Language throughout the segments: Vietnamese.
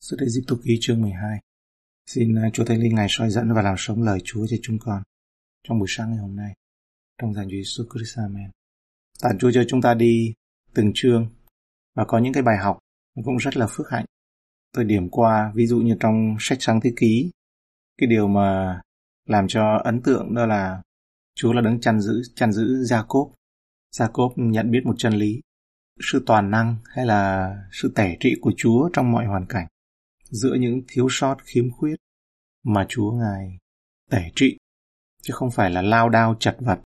sự Xuất dịp tục ký chương 12 Xin à, Chúa Thánh Linh Ngài soi dẫn và làm sống lời Chúa cho chúng con trong buổi sáng ngày hôm nay. Trong danh Chúa Jesus Christ, Amen. Tạ Chúa cho chúng ta đi từng chương và có những cái bài học cũng rất là phước hạnh. Tôi điểm qua, ví dụ như trong sách sáng thế ký, cái điều mà làm cho ấn tượng đó là Chúa là đấng chăn giữ, chăn giữ Gia-cốp. Gia-cốp nhận biết một chân lý, sự toàn năng hay là sự tể trị của Chúa trong mọi hoàn cảnh giữa những thiếu sót khiếm khuyết mà Chúa Ngài tể trị, chứ không phải là lao đao chặt vật,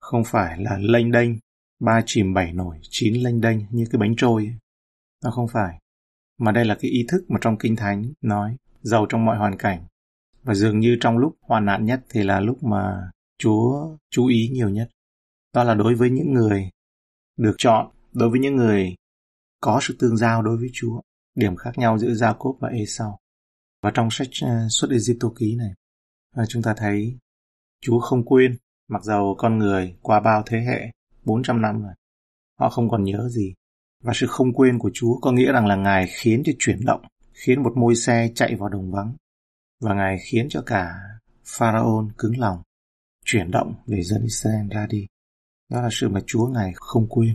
không phải là lênh đênh, ba chìm bảy nổi, chín lênh đênh như cái bánh trôi. Ấy. Nó không phải. Mà đây là cái ý thức mà trong Kinh Thánh nói, giàu trong mọi hoàn cảnh. Và dường như trong lúc hoàn nạn nhất thì là lúc mà Chúa chú ý nhiều nhất. Đó là đối với những người được chọn, đối với những người có sự tương giao đối với Chúa điểm khác nhau giữa Jacob và Esau. Và trong sách ờ, xuất Egypto ký này, ờ, chúng ta thấy Chúa không quên, mặc dầu con người qua bao thế hệ, 400 năm rồi, họ không còn nhớ gì. Và sự không quên của Chúa có nghĩa rằng là Ngài khiến cho chuyển động, khiến một môi xe chạy vào đồng vắng. Và Ngài khiến cho cả pharaon cứng lòng, chuyển động để dân Israel ra đi. Đó là sự mà Chúa Ngài không quên,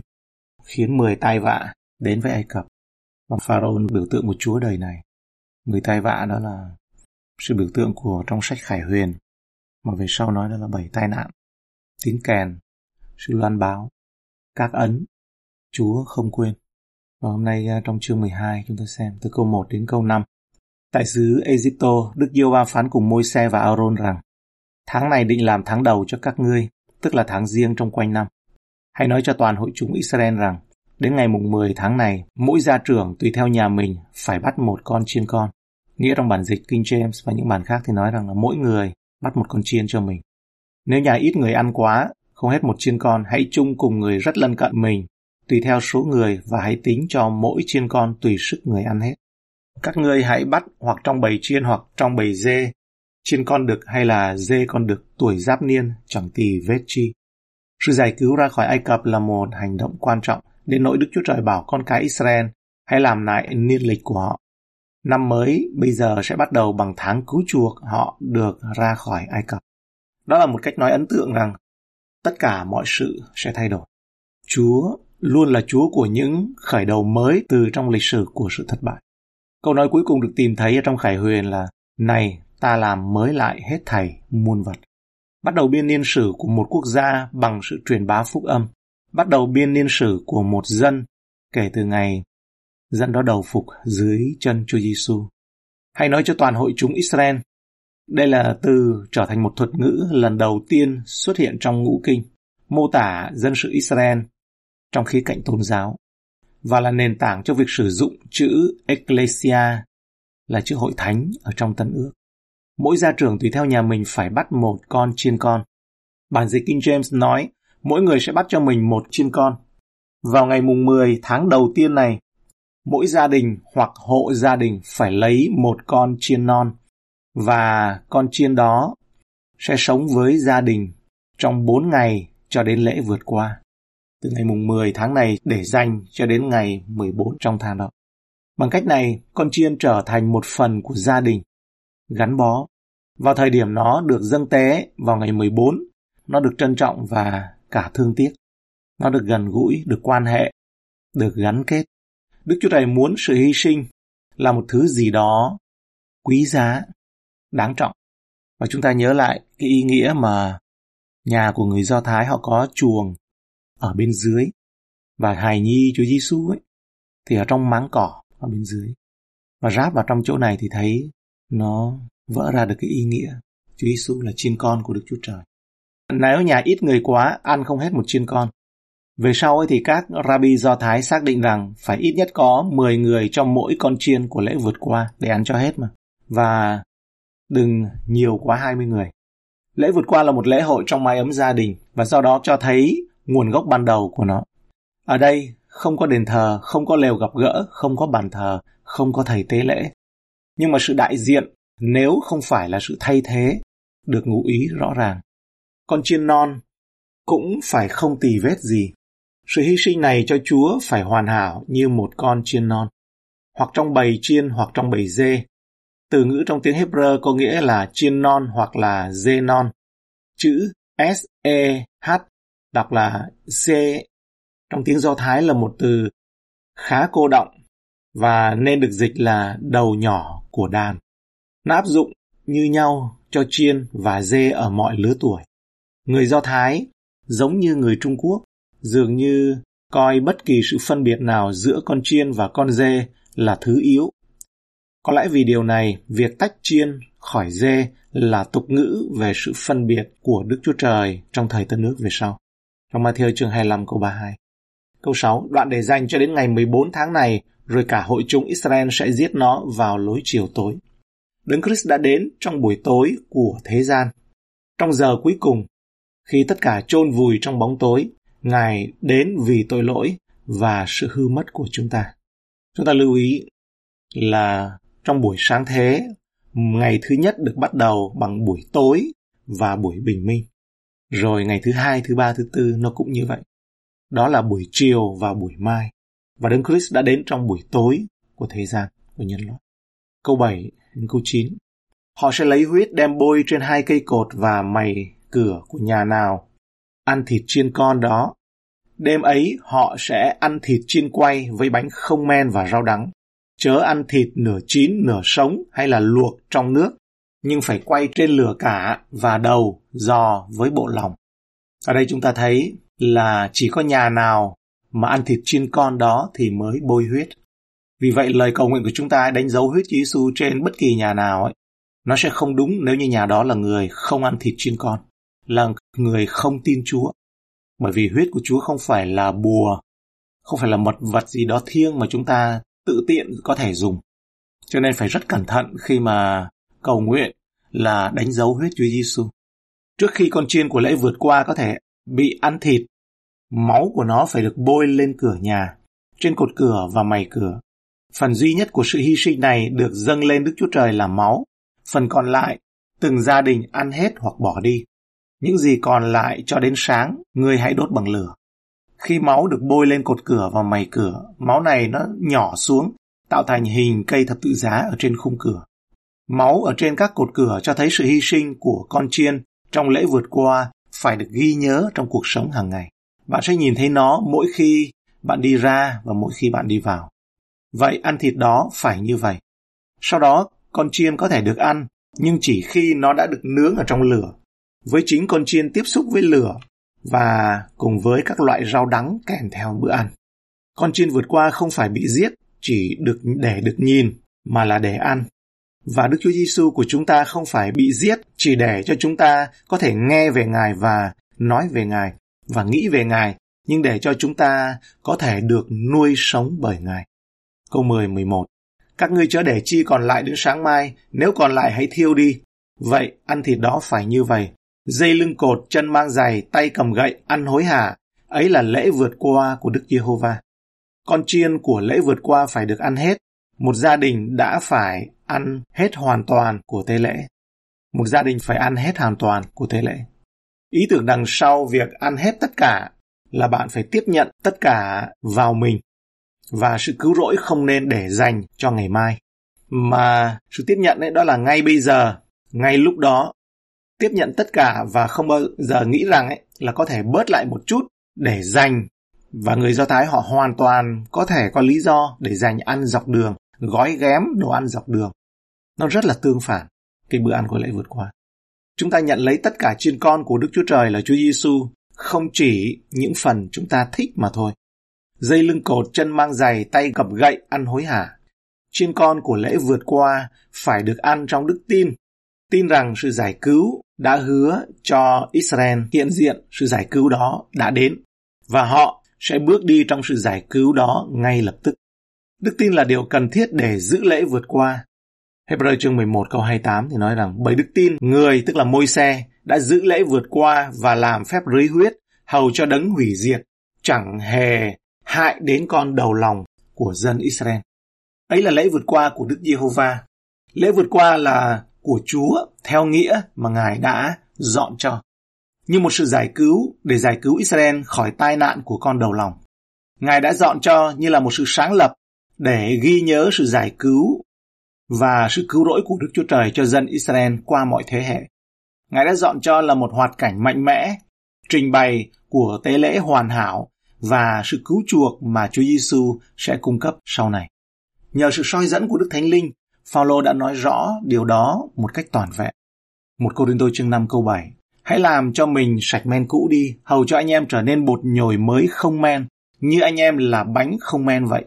khiến 10 tai vạ đến với Ai Cập và Pharaoh biểu tượng của Chúa đời này. Người tai vạ đó là sự biểu tượng của trong sách Khải Huyền, mà về sau nói đó là bảy tai nạn, tiếng kèn, sự loan báo, các ấn, Chúa không quên. Và hôm nay à, trong chương 12 chúng ta xem từ câu 1 đến câu 5. Tại xứ Egypto, Đức Diêu Va phán cùng môi xe và Aaron rằng, Tháng này định làm tháng đầu cho các ngươi, tức là tháng riêng trong quanh năm. Hãy nói cho toàn hội chúng Israel rằng, Đến ngày mùng 10 tháng này, mỗi gia trưởng tùy theo nhà mình phải bắt một con chiên con. Nghĩa trong bản dịch King James và những bản khác thì nói rằng là mỗi người bắt một con chiên cho mình. Nếu nhà ít người ăn quá, không hết một chiên con, hãy chung cùng người rất lân cận mình, tùy theo số người và hãy tính cho mỗi chiên con tùy sức người ăn hết. Các ngươi hãy bắt hoặc trong bầy chiên hoặc trong bầy dê, chiên con đực hay là dê con đực tuổi giáp niên chẳng tì vết chi. Sự giải cứu ra khỏi Ai Cập là một hành động quan trọng đến nỗi Đức Chúa Trời bảo con cái Israel hãy làm lại niên lịch của họ. Năm mới bây giờ sẽ bắt đầu bằng tháng cứu chuộc họ được ra khỏi Ai Cập. Đó là một cách nói ấn tượng rằng tất cả mọi sự sẽ thay đổi. Chúa luôn là Chúa của những khởi đầu mới từ trong lịch sử của sự thất bại. Câu nói cuối cùng được tìm thấy trong Khải Huyền là Này, ta làm mới lại hết thảy muôn vật. Bắt đầu biên niên sử của một quốc gia bằng sự truyền bá phúc âm bắt đầu biên niên sử của một dân kể từ ngày dân đó đầu phục dưới chân Chúa Giêsu. Hay nói cho toàn hội chúng Israel, đây là từ trở thành một thuật ngữ lần đầu tiên xuất hiện trong ngũ kinh, mô tả dân sự Israel trong khía cạnh tôn giáo và là nền tảng cho việc sử dụng chữ Ecclesia là chữ hội thánh ở trong Tân ước. Mỗi gia trưởng tùy theo nhà mình phải bắt một con chiên con. Bản dịch King James nói mỗi người sẽ bắt cho mình một chiên con. Vào ngày mùng 10 tháng đầu tiên này, mỗi gia đình hoặc hộ gia đình phải lấy một con chiên non và con chiên đó sẽ sống với gia đình trong 4 ngày cho đến lễ vượt qua. Từ ngày mùng 10 tháng này để dành cho đến ngày 14 trong tháng đó. Bằng cách này, con chiên trở thành một phần của gia đình, gắn bó. Vào thời điểm nó được dâng tế vào ngày 14, nó được trân trọng và cả thương tiếc. Nó được gần gũi, được quan hệ, được gắn kết. Đức Chúa Trời muốn sự hy sinh là một thứ gì đó quý giá, đáng trọng. Và chúng ta nhớ lại cái ý nghĩa mà nhà của người Do Thái họ có chuồng ở bên dưới và hài nhi Chúa Giêsu ấy thì ở trong máng cỏ ở bên dưới. Và ráp vào trong chỗ này thì thấy nó vỡ ra được cái ý nghĩa Chúa Giêsu là chiên con của Đức Chúa Trời. Nếu nhà ít người quá, ăn không hết một chiên con. Về sau ấy thì các rabbi Do Thái xác định rằng phải ít nhất có 10 người trong mỗi con chiên của lễ vượt qua để ăn cho hết mà. Và đừng nhiều quá 20 người. Lễ vượt qua là một lễ hội trong mái ấm gia đình và do đó cho thấy nguồn gốc ban đầu của nó. Ở đây không có đền thờ, không có lều gặp gỡ, không có bàn thờ, không có thầy tế lễ. Nhưng mà sự đại diện nếu không phải là sự thay thế được ngụ ý rõ ràng con chiên non, cũng phải không tì vết gì. Sự hy sinh này cho Chúa phải hoàn hảo như một con chiên non. hoặc trong bầy chiên hoặc trong bầy dê. Từ ngữ trong tiếng Hebrew có nghĩa là chiên non hoặc là dê non. Chữ S-E-H đọc là C trong tiếng Do Thái là một từ khá cô động và nên được dịch là đầu nhỏ của đàn. Nó áp dụng như nhau cho chiên và dê ở mọi lứa tuổi. Người Do Thái, giống như người Trung Quốc, dường như coi bất kỳ sự phân biệt nào giữa con chiên và con dê là thứ yếu. Có lẽ vì điều này, việc tách chiên khỏi dê là tục ngữ về sự phân biệt của Đức Chúa Trời trong thời Tân ước về sau. Trong Matthew chương 25 câu 32. Câu 6. Đoạn để dành cho đến ngày 14 tháng này, rồi cả hội chúng Israel sẽ giết nó vào lối chiều tối. Đấng Christ đã đến trong buổi tối của thế gian. Trong giờ cuối cùng, khi tất cả chôn vùi trong bóng tối, Ngài đến vì tội lỗi và sự hư mất của chúng ta. Chúng ta lưu ý là trong buổi sáng thế, ngày thứ nhất được bắt đầu bằng buổi tối và buổi bình minh. Rồi ngày thứ hai, thứ ba, thứ tư nó cũng như vậy. Đó là buổi chiều và buổi mai. Và Đấng Christ đã đến trong buổi tối của thế gian, của nhân loại. Câu 7 đến câu 9. Họ sẽ lấy huyết đem bôi trên hai cây cột và mày cửa của nhà nào. Ăn thịt chiên con đó. Đêm ấy họ sẽ ăn thịt chiên quay với bánh không men và rau đắng. Chớ ăn thịt nửa chín nửa sống hay là luộc trong nước, nhưng phải quay trên lửa cả và đầu, giò với bộ lòng. Ở đây chúng ta thấy là chỉ có nhà nào mà ăn thịt chiên con đó thì mới bôi huyết. Vì vậy lời cầu nguyện của chúng ta đánh dấu huyết Giêsu trên bất kỳ nhà nào ấy, nó sẽ không đúng nếu như nhà đó là người không ăn thịt chiên con, là người không tin Chúa. Bởi vì huyết của Chúa không phải là bùa, không phải là mật vật gì đó thiêng mà chúng ta tự tiện có thể dùng. Cho nên phải rất cẩn thận khi mà cầu nguyện là đánh dấu huyết Chúa Giêsu. Trước khi con chiên của lễ vượt qua có thể bị ăn thịt, máu của nó phải được bôi lên cửa nhà, trên cột cửa và mày cửa. Phần duy nhất của sự hy sinh này được dâng lên Đức Chúa Trời là máu. Phần còn lại, từng gia đình ăn hết hoặc bỏ đi. Những gì còn lại cho đến sáng, người hãy đốt bằng lửa. Khi máu được bôi lên cột cửa và mày cửa, máu này nó nhỏ xuống, tạo thành hình cây thập tự giá ở trên khung cửa. Máu ở trên các cột cửa cho thấy sự hy sinh của con chiên trong lễ vượt qua phải được ghi nhớ trong cuộc sống hàng ngày. Bạn sẽ nhìn thấy nó mỗi khi bạn đi ra và mỗi khi bạn đi vào. Vậy ăn thịt đó phải như vậy. Sau đó, con chiên có thể được ăn, nhưng chỉ khi nó đã được nướng ở trong lửa. Với chính con chiên tiếp xúc với lửa và cùng với các loại rau đắng kèm theo bữa ăn. Con chiên vượt qua không phải bị giết chỉ được để được nhìn mà là để ăn. Và Đức Chúa Giêsu của chúng ta không phải bị giết chỉ để cho chúng ta có thể nghe về Ngài và nói về Ngài và nghĩ về Ngài, nhưng để cho chúng ta có thể được nuôi sống bởi Ngài. Câu 10, 11 Các ngươi chớ để chi còn lại đến sáng mai, nếu còn lại hãy thiêu đi. Vậy, ăn thịt đó phải như vậy. Dây lưng cột, chân mang giày, tay cầm gậy, ăn hối hả. Ấy là lễ vượt qua của Đức Giê-hô-va. Con chiên của lễ vượt qua phải được ăn hết. Một gia đình đã phải ăn hết hoàn toàn của tế lễ. Một gia đình phải ăn hết hoàn toàn của tế lễ. Ý tưởng đằng sau việc ăn hết tất cả là bạn phải tiếp nhận tất cả vào mình và sự cứu rỗi không nên để dành cho ngày mai mà sự tiếp nhận ấy đó là ngay bây giờ ngay lúc đó tiếp nhận tất cả và không bao giờ nghĩ rằng ấy, là có thể bớt lại một chút để dành. Và người do thái họ hoàn toàn có thể có lý do để dành ăn dọc đường, gói ghém đồ ăn dọc đường. Nó rất là tương phản cái bữa ăn của lễ vượt qua. Chúng ta nhận lấy tất cả chiên con của đức chúa trời là chúa giêsu không chỉ những phần chúng ta thích mà thôi. Dây lưng cột, chân mang giày, tay cầm gậy ăn hối hả. Chiên con của lễ vượt qua phải được ăn trong đức tin tin rằng sự giải cứu đã hứa cho Israel, hiện diện sự giải cứu đó đã đến, và họ sẽ bước đi trong sự giải cứu đó ngay lập tức. Đức tin là điều cần thiết để giữ lễ vượt qua. Hebrew chương 11 câu 28 thì nói rằng, bởi đức tin, người tức là môi xe đã giữ lễ vượt qua và làm phép rưới huyết, hầu cho đấng hủy diệt, chẳng hề hại đến con đầu lòng của dân Israel. Ấy là lễ vượt qua của Đức Giê-hô-va. Lễ vượt qua là của Chúa theo nghĩa mà Ngài đã dọn cho. Như một sự giải cứu để giải cứu Israel khỏi tai nạn của con đầu lòng. Ngài đã dọn cho như là một sự sáng lập để ghi nhớ sự giải cứu và sự cứu rỗi của Đức Chúa Trời cho dân Israel qua mọi thế hệ. Ngài đã dọn cho là một hoạt cảnh mạnh mẽ, trình bày của tế lễ hoàn hảo và sự cứu chuộc mà Chúa Giêsu sẽ cung cấp sau này. Nhờ sự soi dẫn của Đức Thánh Linh, Phaolô đã nói rõ điều đó một cách toàn vẹn. Một Cô Rinh Tô chương 5 câu 7 Hãy làm cho mình sạch men cũ đi, hầu cho anh em trở nên bột nhồi mới không men, như anh em là bánh không men vậy.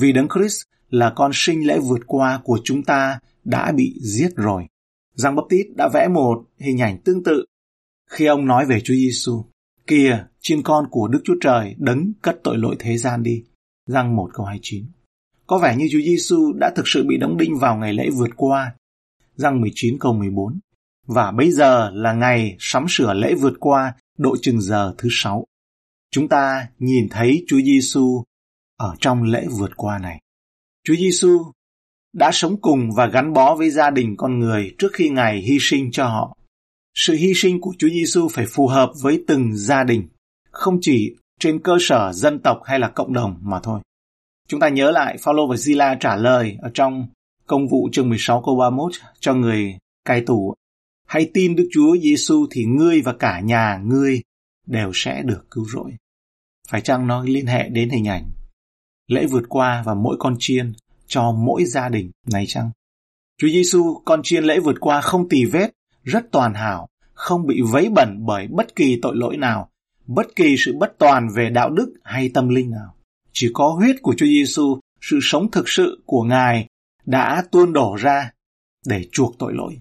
Vì Đấng Christ là con sinh lễ vượt qua của chúng ta đã bị giết rồi. Giang Baptist đã vẽ một hình ảnh tương tự khi ông nói về Chúa Giêsu. Kìa, chiên con của Đức Chúa Trời đấng cất tội lỗi thế gian đi. Giang 1 câu 29. Có vẻ như Chúa Giêsu đã thực sự bị đóng đinh vào ngày lễ vượt qua. Răng 19 câu 14. Và bây giờ là ngày sắm sửa lễ vượt qua độ chừng giờ thứ sáu. Chúng ta nhìn thấy Chúa Giêsu ở trong lễ vượt qua này. Chúa Giêsu đã sống cùng và gắn bó với gia đình con người trước khi Ngài hy sinh cho họ. Sự hy sinh của Chúa Giêsu phải phù hợp với từng gia đình, không chỉ trên cơ sở dân tộc hay là cộng đồng mà thôi. Chúng ta nhớ lại Phaolô và Zila trả lời ở trong công vụ chương 16 câu 31 cho người cai tù. Hãy tin Đức Chúa Giêsu thì ngươi và cả nhà ngươi đều sẽ được cứu rỗi. Phải chăng nó liên hệ đến hình ảnh lễ vượt qua và mỗi con chiên cho mỗi gia đình này chăng? Chúa Giêsu con chiên lễ vượt qua không tì vết, rất toàn hảo, không bị vấy bẩn bởi bất kỳ tội lỗi nào, bất kỳ sự bất toàn về đạo đức hay tâm linh nào. Chỉ có huyết của Chúa Giêsu, sự sống thực sự của Ngài đã tuôn đổ ra để chuộc tội lỗi.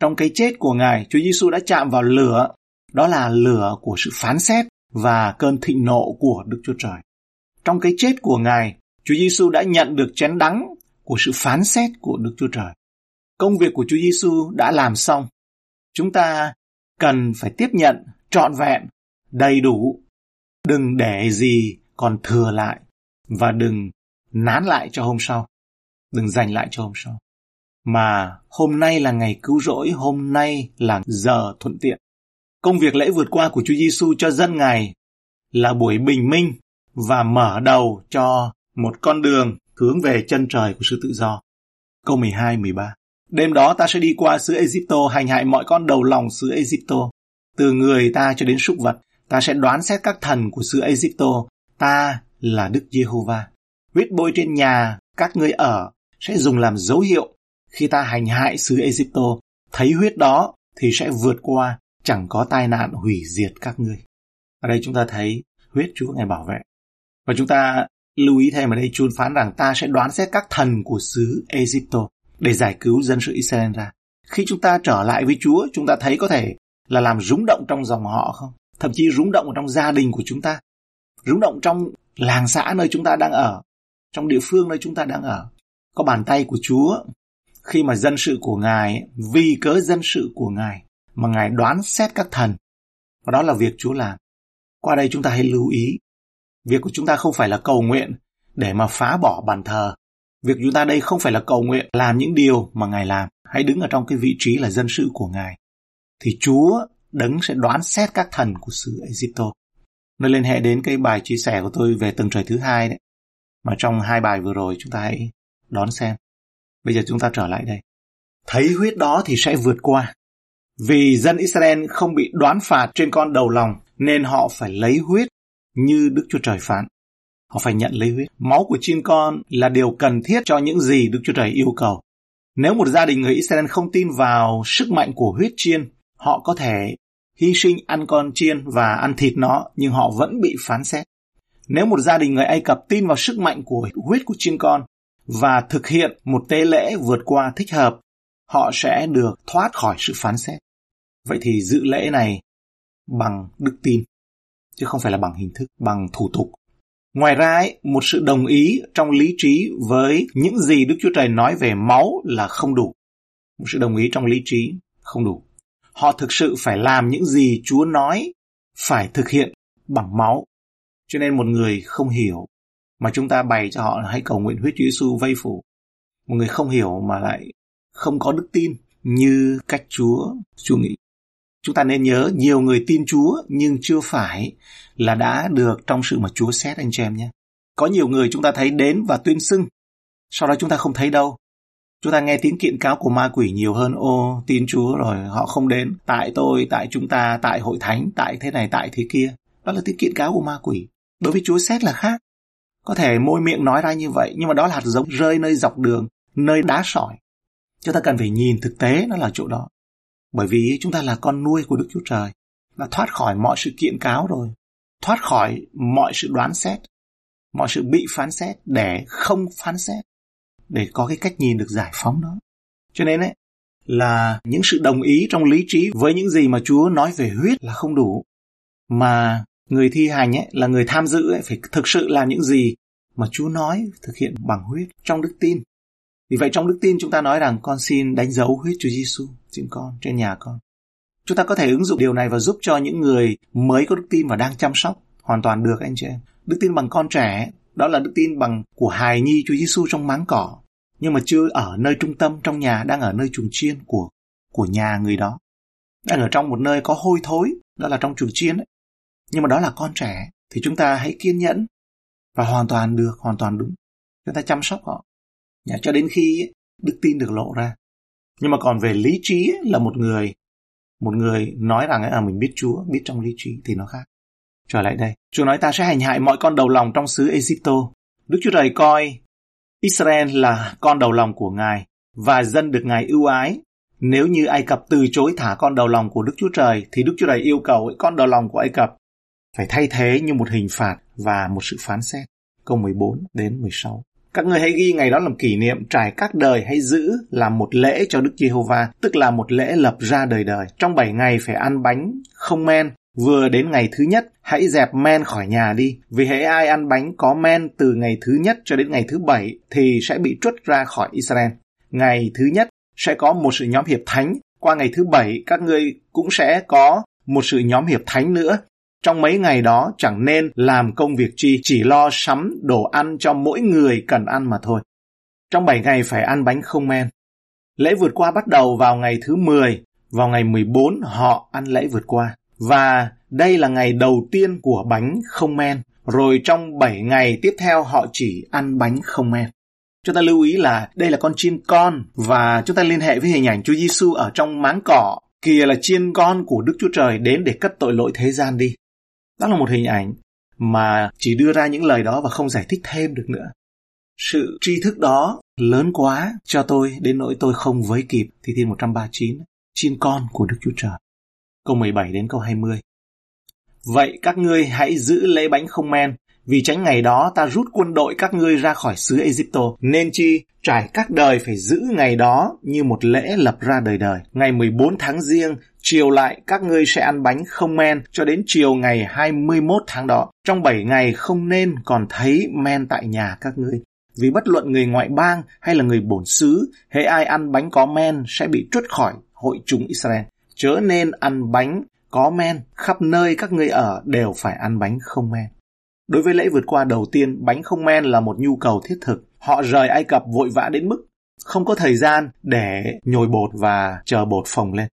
Trong cái chết của Ngài, Chúa Giêsu đã chạm vào lửa, đó là lửa của sự phán xét và cơn thịnh nộ của Đức Chúa Trời. Trong cái chết của Ngài, Chúa Giêsu đã nhận được chén đắng của sự phán xét của Đức Chúa Trời. Công việc của Chúa Giêsu đã làm xong. Chúng ta cần phải tiếp nhận trọn vẹn, đầy đủ. Đừng để gì còn thừa lại và đừng nán lại cho hôm sau. Đừng dành lại cho hôm sau. Mà hôm nay là ngày cứu rỗi, hôm nay là giờ thuận tiện. Công việc lễ vượt qua của Chúa Giêsu cho dân Ngài là buổi bình minh và mở đầu cho một con đường hướng về chân trời của sự tự do. Câu 12, 13 Đêm đó ta sẽ đi qua xứ Egypto hành hại mọi con đầu lòng xứ Egypto. Từ người ta cho đến súc vật, ta sẽ đoán xét các thần của xứ Egypto. Ta là Đức Giê-hô-va. Huyết bôi trên nhà các ngươi ở sẽ dùng làm dấu hiệu khi ta hành hại xứ Egypto. Thấy huyết đó thì sẽ vượt qua, chẳng có tai nạn hủy diệt các ngươi. Ở đây chúng ta thấy huyết Chúa Ngài bảo vệ. Và chúng ta lưu ý thêm ở đây chun phán rằng ta sẽ đoán xét các thần của xứ Egypto để giải cứu dân sự Israel ra. Khi chúng ta trở lại với Chúa, chúng ta thấy có thể là làm rúng động trong dòng họ không? Thậm chí rúng động trong gia đình của chúng ta. Rúng động trong làng xã nơi chúng ta đang ở, trong địa phương nơi chúng ta đang ở. Có bàn tay của Chúa khi mà dân sự của Ngài, vì cớ dân sự của Ngài mà Ngài đoán xét các thần. Và đó là việc Chúa làm. Qua đây chúng ta hãy lưu ý Việc của chúng ta không phải là cầu nguyện để mà phá bỏ bàn thờ. Việc chúng ta đây không phải là cầu nguyện làm những điều mà Ngài làm. Hãy đứng ở trong cái vị trí là dân sự của Ngài. Thì Chúa đấng sẽ đoán xét các thần của xứ Egypto. Nó liên hệ đến cái bài chia sẻ của tôi về tầng trời thứ hai đấy. Mà trong hai bài vừa rồi chúng ta hãy đón xem. Bây giờ chúng ta trở lại đây. Thấy huyết đó thì sẽ vượt qua. Vì dân Israel không bị đoán phạt trên con đầu lòng nên họ phải lấy huyết như Đức Chúa Trời phán. Họ phải nhận lấy huyết. Máu của chiên con là điều cần thiết cho những gì Đức Chúa Trời yêu cầu. Nếu một gia đình người Israel không tin vào sức mạnh của huyết chiên, họ có thể hy sinh ăn con chiên và ăn thịt nó, nhưng họ vẫn bị phán xét. Nếu một gia đình người Ai Cập tin vào sức mạnh của huyết của chiên con và thực hiện một tế lễ vượt qua thích hợp, họ sẽ được thoát khỏi sự phán xét. Vậy thì dự lễ này bằng đức tin chứ không phải là bằng hình thức, bằng thủ tục. Ngoài ra, ấy, một sự đồng ý trong lý trí với những gì Đức Chúa Trời nói về máu là không đủ. Một sự đồng ý trong lý trí không đủ. Họ thực sự phải làm những gì Chúa nói phải thực hiện bằng máu. Cho nên một người không hiểu mà chúng ta bày cho họ là hãy cầu nguyện huyết Chúa Giêsu vây phủ. Một người không hiểu mà lại không có đức tin như cách Chúa Chúa nghĩ. Chúng ta nên nhớ nhiều người tin Chúa nhưng chưa phải là đã được trong sự mà Chúa xét anh chị em nhé. Có nhiều người chúng ta thấy đến và tuyên xưng, Sau đó chúng ta không thấy đâu. Chúng ta nghe tiếng kiện cáo của ma quỷ nhiều hơn. Ô, tin Chúa rồi, họ không đến. Tại tôi, tại chúng ta, tại hội thánh, tại thế này, tại thế kia. Đó là tiếng kiện cáo của ma quỷ. Đối với Chúa xét là khác. Có thể môi miệng nói ra như vậy, nhưng mà đó là hạt giống rơi nơi dọc đường, nơi đá sỏi. Chúng ta cần phải nhìn thực tế nó là chỗ đó. Bởi vì chúng ta là con nuôi của Đức Chúa Trời, đã thoát khỏi mọi sự kiện cáo rồi, thoát khỏi mọi sự đoán xét, mọi sự bị phán xét để không phán xét, để có cái cách nhìn được giải phóng đó. Cho nên ấy, là những sự đồng ý trong lý trí với những gì mà Chúa nói về huyết là không đủ. Mà người thi hành ấy, là người tham dự ấy, phải thực sự làm những gì mà Chúa nói thực hiện bằng huyết trong đức tin. Vì vậy trong đức tin chúng ta nói rằng con xin đánh dấu huyết Chúa Giêsu trên con, trên nhà con. Chúng ta có thể ứng dụng điều này và giúp cho những người mới có đức tin và đang chăm sóc hoàn toàn được anh chị em. Đức tin bằng con trẻ, đó là đức tin bằng của hài nhi Chúa Giêsu trong máng cỏ, nhưng mà chưa ở nơi trung tâm trong nhà, đang ở nơi chuồng chiên của của nhà người đó. Đang ở trong một nơi có hôi thối, đó là trong chuồng chiên ấy. Nhưng mà đó là con trẻ, thì chúng ta hãy kiên nhẫn và hoàn toàn được, hoàn toàn đúng. Chúng ta chăm sóc họ. Nhà cho đến khi đức tin được lộ ra. Nhưng mà còn về lý trí là một người một người nói rằng à mình biết Chúa, biết trong lý trí thì nó khác. Trở lại đây, Chúa nói ta sẽ hành hại mọi con đầu lòng trong xứ Egypto. Đức Chúa Trời coi Israel là con đầu lòng của Ngài và dân được Ngài ưu ái. Nếu như Ai Cập từ chối thả con đầu lòng của Đức Chúa Trời thì Đức Chúa Trời yêu cầu con đầu lòng của Ai Cập phải thay thế như một hình phạt và một sự phán xét. Câu 14 đến 16. Các ngươi hãy ghi ngày đó làm kỷ niệm trải các đời hãy giữ làm một lễ cho Đức Giê-hô-va, tức là một lễ lập ra đời đời. Trong bảy ngày phải ăn bánh không men, vừa đến ngày thứ nhất hãy dẹp men khỏi nhà đi, vì hễ ai ăn bánh có men từ ngày thứ nhất cho đến ngày thứ bảy thì sẽ bị trút ra khỏi Israel. Ngày thứ nhất sẽ có một sự nhóm hiệp thánh, qua ngày thứ bảy các ngươi cũng sẽ có một sự nhóm hiệp thánh nữa trong mấy ngày đó chẳng nên làm công việc chi, chỉ lo sắm đồ ăn cho mỗi người cần ăn mà thôi. Trong 7 ngày phải ăn bánh không men. Lễ vượt qua bắt đầu vào ngày thứ 10, vào ngày 14 họ ăn lễ vượt qua. Và đây là ngày đầu tiên của bánh không men. Rồi trong 7 ngày tiếp theo, họ chỉ ăn bánh không men. Chúng ta lưu ý là đây là con chiên con và chúng ta liên hệ với hình ảnh Chúa Giêsu ở trong máng cỏ. Kìa là chiên con của Đức Chúa Trời đến để cất tội lỗi thế gian đi. Đó là một hình ảnh mà chỉ đưa ra những lời đó và không giải thích thêm được nữa. Sự tri thức đó lớn quá cho tôi, đến nỗi tôi không với kịp thì thiên 139 chiên con của Đức Chúa Trời. Câu 17 đến câu 20. Vậy các ngươi hãy giữ lễ bánh không men vì tránh ngày đó ta rút quân đội các ngươi ra khỏi xứ Egypto, nên chi trải các đời phải giữ ngày đó như một lễ lập ra đời đời. Ngày 14 tháng riêng, chiều lại các ngươi sẽ ăn bánh không men cho đến chiều ngày 21 tháng đó. Trong 7 ngày không nên còn thấy men tại nhà các ngươi. Vì bất luận người ngoại bang hay là người bổn xứ, hễ ai ăn bánh có men sẽ bị trút khỏi hội chúng Israel. Chớ nên ăn bánh có men, khắp nơi các ngươi ở đều phải ăn bánh không men. Đối với lễ vượt qua đầu tiên, bánh không men là một nhu cầu thiết thực. Họ rời Ai Cập vội vã đến mức không có thời gian để nhồi bột và chờ bột phồng lên.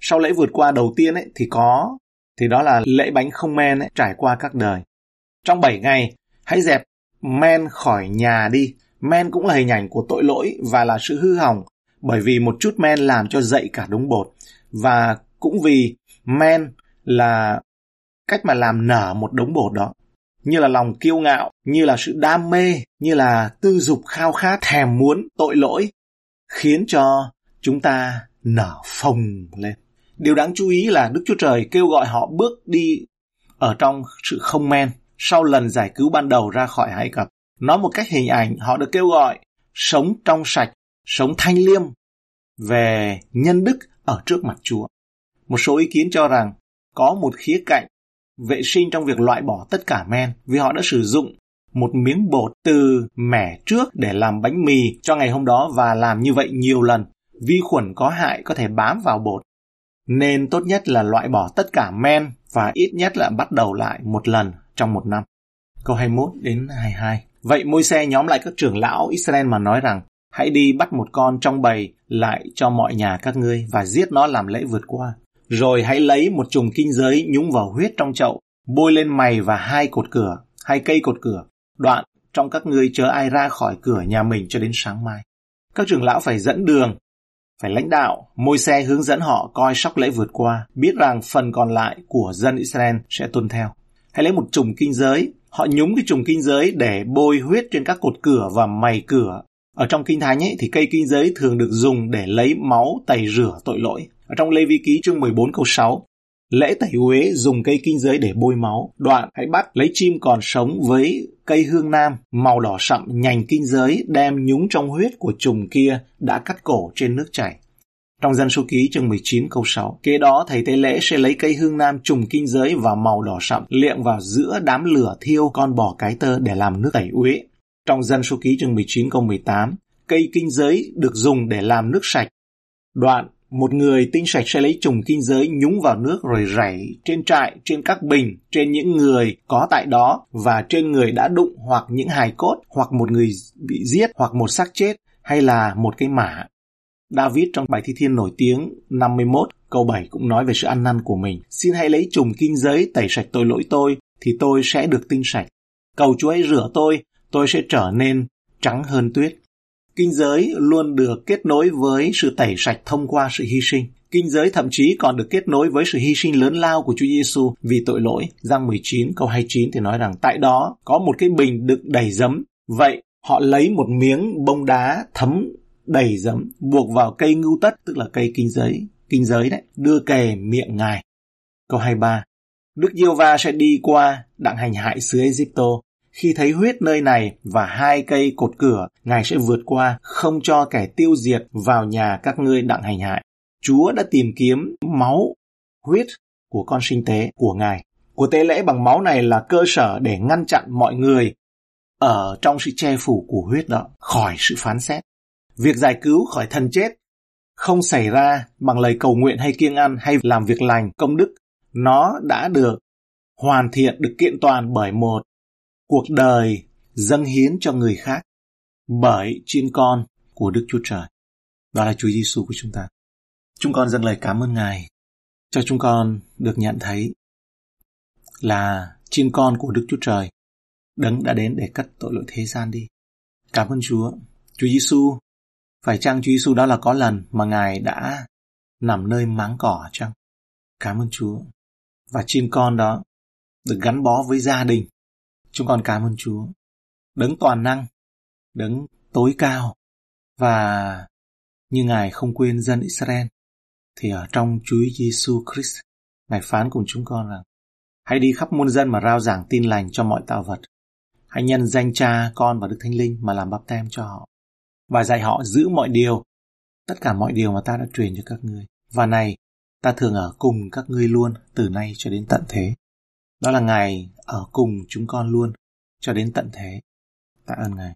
Sau lễ vượt qua đầu tiên ấy, thì có, thì đó là lễ bánh không men ấy, trải qua các đời. Trong 7 ngày, hãy dẹp men khỏi nhà đi. Men cũng là hình ảnh của tội lỗi và là sự hư hỏng, bởi vì một chút men làm cho dậy cả đống bột. Và cũng vì men là cách mà làm nở một đống bột đó như là lòng kiêu ngạo, như là sự đam mê, như là tư dục khao khát thèm muốn tội lỗi, khiến cho chúng ta nở phồng lên. Điều đáng chú ý là Đức Chúa Trời kêu gọi họ bước đi ở trong sự không men sau lần giải cứu ban đầu ra khỏi Ai Cập. Nói một cách hình ảnh, họ được kêu gọi sống trong sạch, sống thanh liêm về nhân đức ở trước mặt Chúa. Một số ý kiến cho rằng có một khía cạnh vệ sinh trong việc loại bỏ tất cả men vì họ đã sử dụng một miếng bột từ mẻ trước để làm bánh mì cho ngày hôm đó và làm như vậy nhiều lần. Vi khuẩn có hại có thể bám vào bột. Nên tốt nhất là loại bỏ tất cả men và ít nhất là bắt đầu lại một lần trong một năm. Câu 21 đến 22. Vậy môi xe nhóm lại các trưởng lão Israel mà nói rằng hãy đi bắt một con trong bầy lại cho mọi nhà các ngươi và giết nó làm lễ vượt qua. Rồi hãy lấy một chùm kinh giới nhúng vào huyết trong chậu, bôi lên mày và hai cột cửa, hai cây cột cửa. Đoạn trong các ngươi chớ ai ra khỏi cửa nhà mình cho đến sáng mai. Các trưởng lão phải dẫn đường, phải lãnh đạo, môi xe hướng dẫn họ coi sóc lễ vượt qua, biết rằng phần còn lại của dân Israel sẽ tuân theo. Hãy lấy một chùm kinh giới, họ nhúng cái chùm kinh giới để bôi huyết trên các cột cửa và mày cửa. Ở trong kinh thánh ấy, thì cây kinh giới thường được dùng để lấy máu tẩy rửa tội lỗi. Ở trong Lê Vi Ký chương 14 câu 6, Lễ tẩy uế dùng cây kinh giới để bôi máu. Đoạn hãy bắt lấy chim còn sống với cây hương nam màu đỏ sậm nhành kinh giới đem nhúng trong huyết của trùng kia đã cắt cổ trên nước chảy. Trong dân số ký chương 19 câu 6, kế đó thầy tế lễ sẽ lấy cây hương nam trùng kinh giới và màu đỏ sậm liệng vào giữa đám lửa thiêu con bò cái tơ để làm nước tẩy uế. Trong dân số ký chương 19 câu 18, cây kinh giới được dùng để làm nước sạch. Đoạn một người tinh sạch sẽ lấy trùng kinh giới nhúng vào nước rồi rảy trên trại, trên các bình, trên những người có tại đó và trên người đã đụng hoặc những hài cốt, hoặc một người bị giết, hoặc một xác chết, hay là một cái mả. David trong bài thi thiên nổi tiếng 51 câu 7 cũng nói về sự ăn năn của mình. Xin hãy lấy trùng kinh giới tẩy sạch tội lỗi tôi, thì tôi sẽ được tinh sạch. Cầu Chúa hãy rửa tôi, tôi sẽ trở nên trắng hơn tuyết. Kinh giới luôn được kết nối với sự tẩy sạch thông qua sự hy sinh. Kinh giới thậm chí còn được kết nối với sự hy sinh lớn lao của Chúa Giêsu vì tội lỗi. Giăng 19 câu 29 thì nói rằng, tại đó có một cái bình đựng đầy giấm. Vậy, họ lấy một miếng bông đá thấm đầy giấm, buộc vào cây ngưu tất, tức là cây kinh giới kinh giới đấy, đưa kề miệng ngài câu 23 Đức Diêu Va sẽ đi qua đặng hành hại xứ Egypto khi thấy huyết nơi này và hai cây cột cửa, Ngài sẽ vượt qua, không cho kẻ tiêu diệt vào nhà các ngươi đặng hành hại. Chúa đã tìm kiếm máu, huyết của con sinh tế của Ngài. Của tế lễ bằng máu này là cơ sở để ngăn chặn mọi người ở trong sự che phủ của huyết đó khỏi sự phán xét. Việc giải cứu khỏi thân chết không xảy ra bằng lời cầu nguyện hay kiêng ăn hay làm việc lành, công đức. Nó đã được hoàn thiện, được kiện toàn bởi một cuộc đời dâng hiến cho người khác bởi chiên con của Đức Chúa Trời. Đó là Chúa Giêsu của chúng ta. Chúng con dâng lời cảm ơn Ngài cho chúng con được nhận thấy là chiên con của Đức Chúa Trời đấng đã đến để cất tội lỗi thế gian đi. Cảm ơn Chúa. Chúa Giêsu, phải chăng Chúa Giêsu đó là có lần mà Ngài đã nằm nơi máng cỏ chăng? Cảm ơn Chúa. Và chiên con đó được gắn bó với gia đình Chúng con cảm ơn Chúa. Đấng toàn năng, đấng tối cao và như Ngài không quên dân Israel thì ở trong Chúa Giêsu Christ, Ngài phán cùng chúng con rằng hãy đi khắp muôn dân mà rao giảng tin lành cho mọi tạo vật. Hãy nhân danh Cha, Con và Đức Thánh Linh mà làm bắp tem cho họ và dạy họ giữ mọi điều, tất cả mọi điều mà ta đã truyền cho các ngươi. Và này, ta thường ở cùng các ngươi luôn từ nay cho đến tận thế. Đó là Ngài ở cùng chúng con luôn cho đến tận thế. Tạ ơn Ngài.